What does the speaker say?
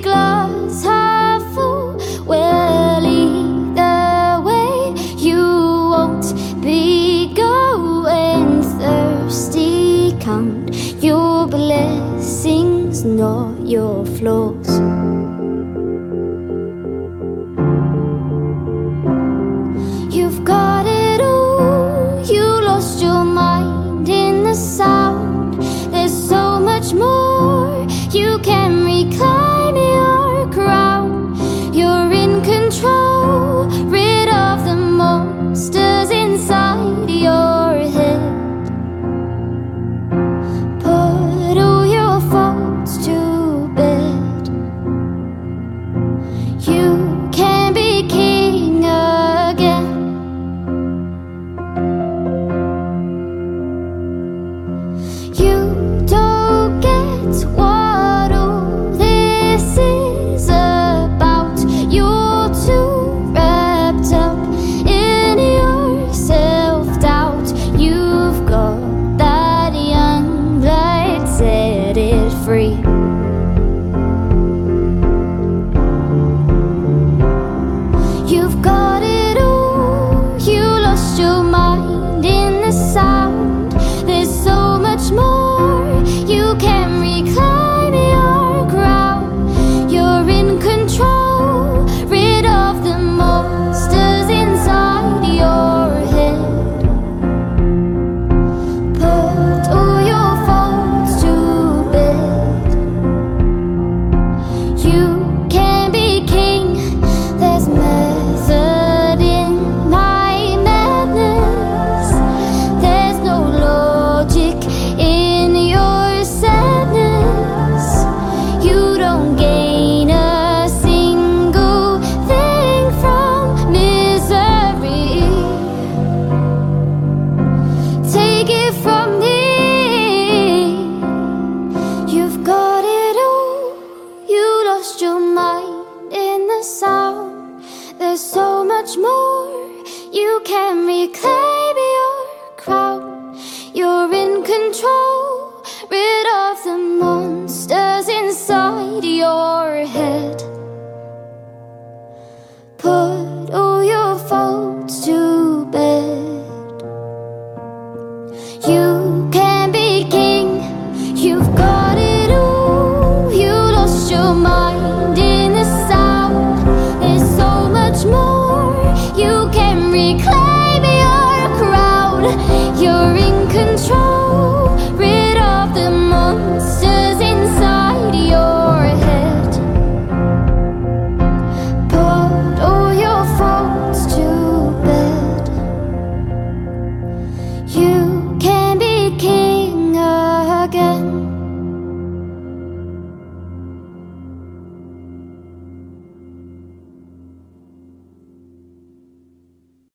glass half full will either way you won't be going thirsty count your blessings not your flaws. much more you can reclaim.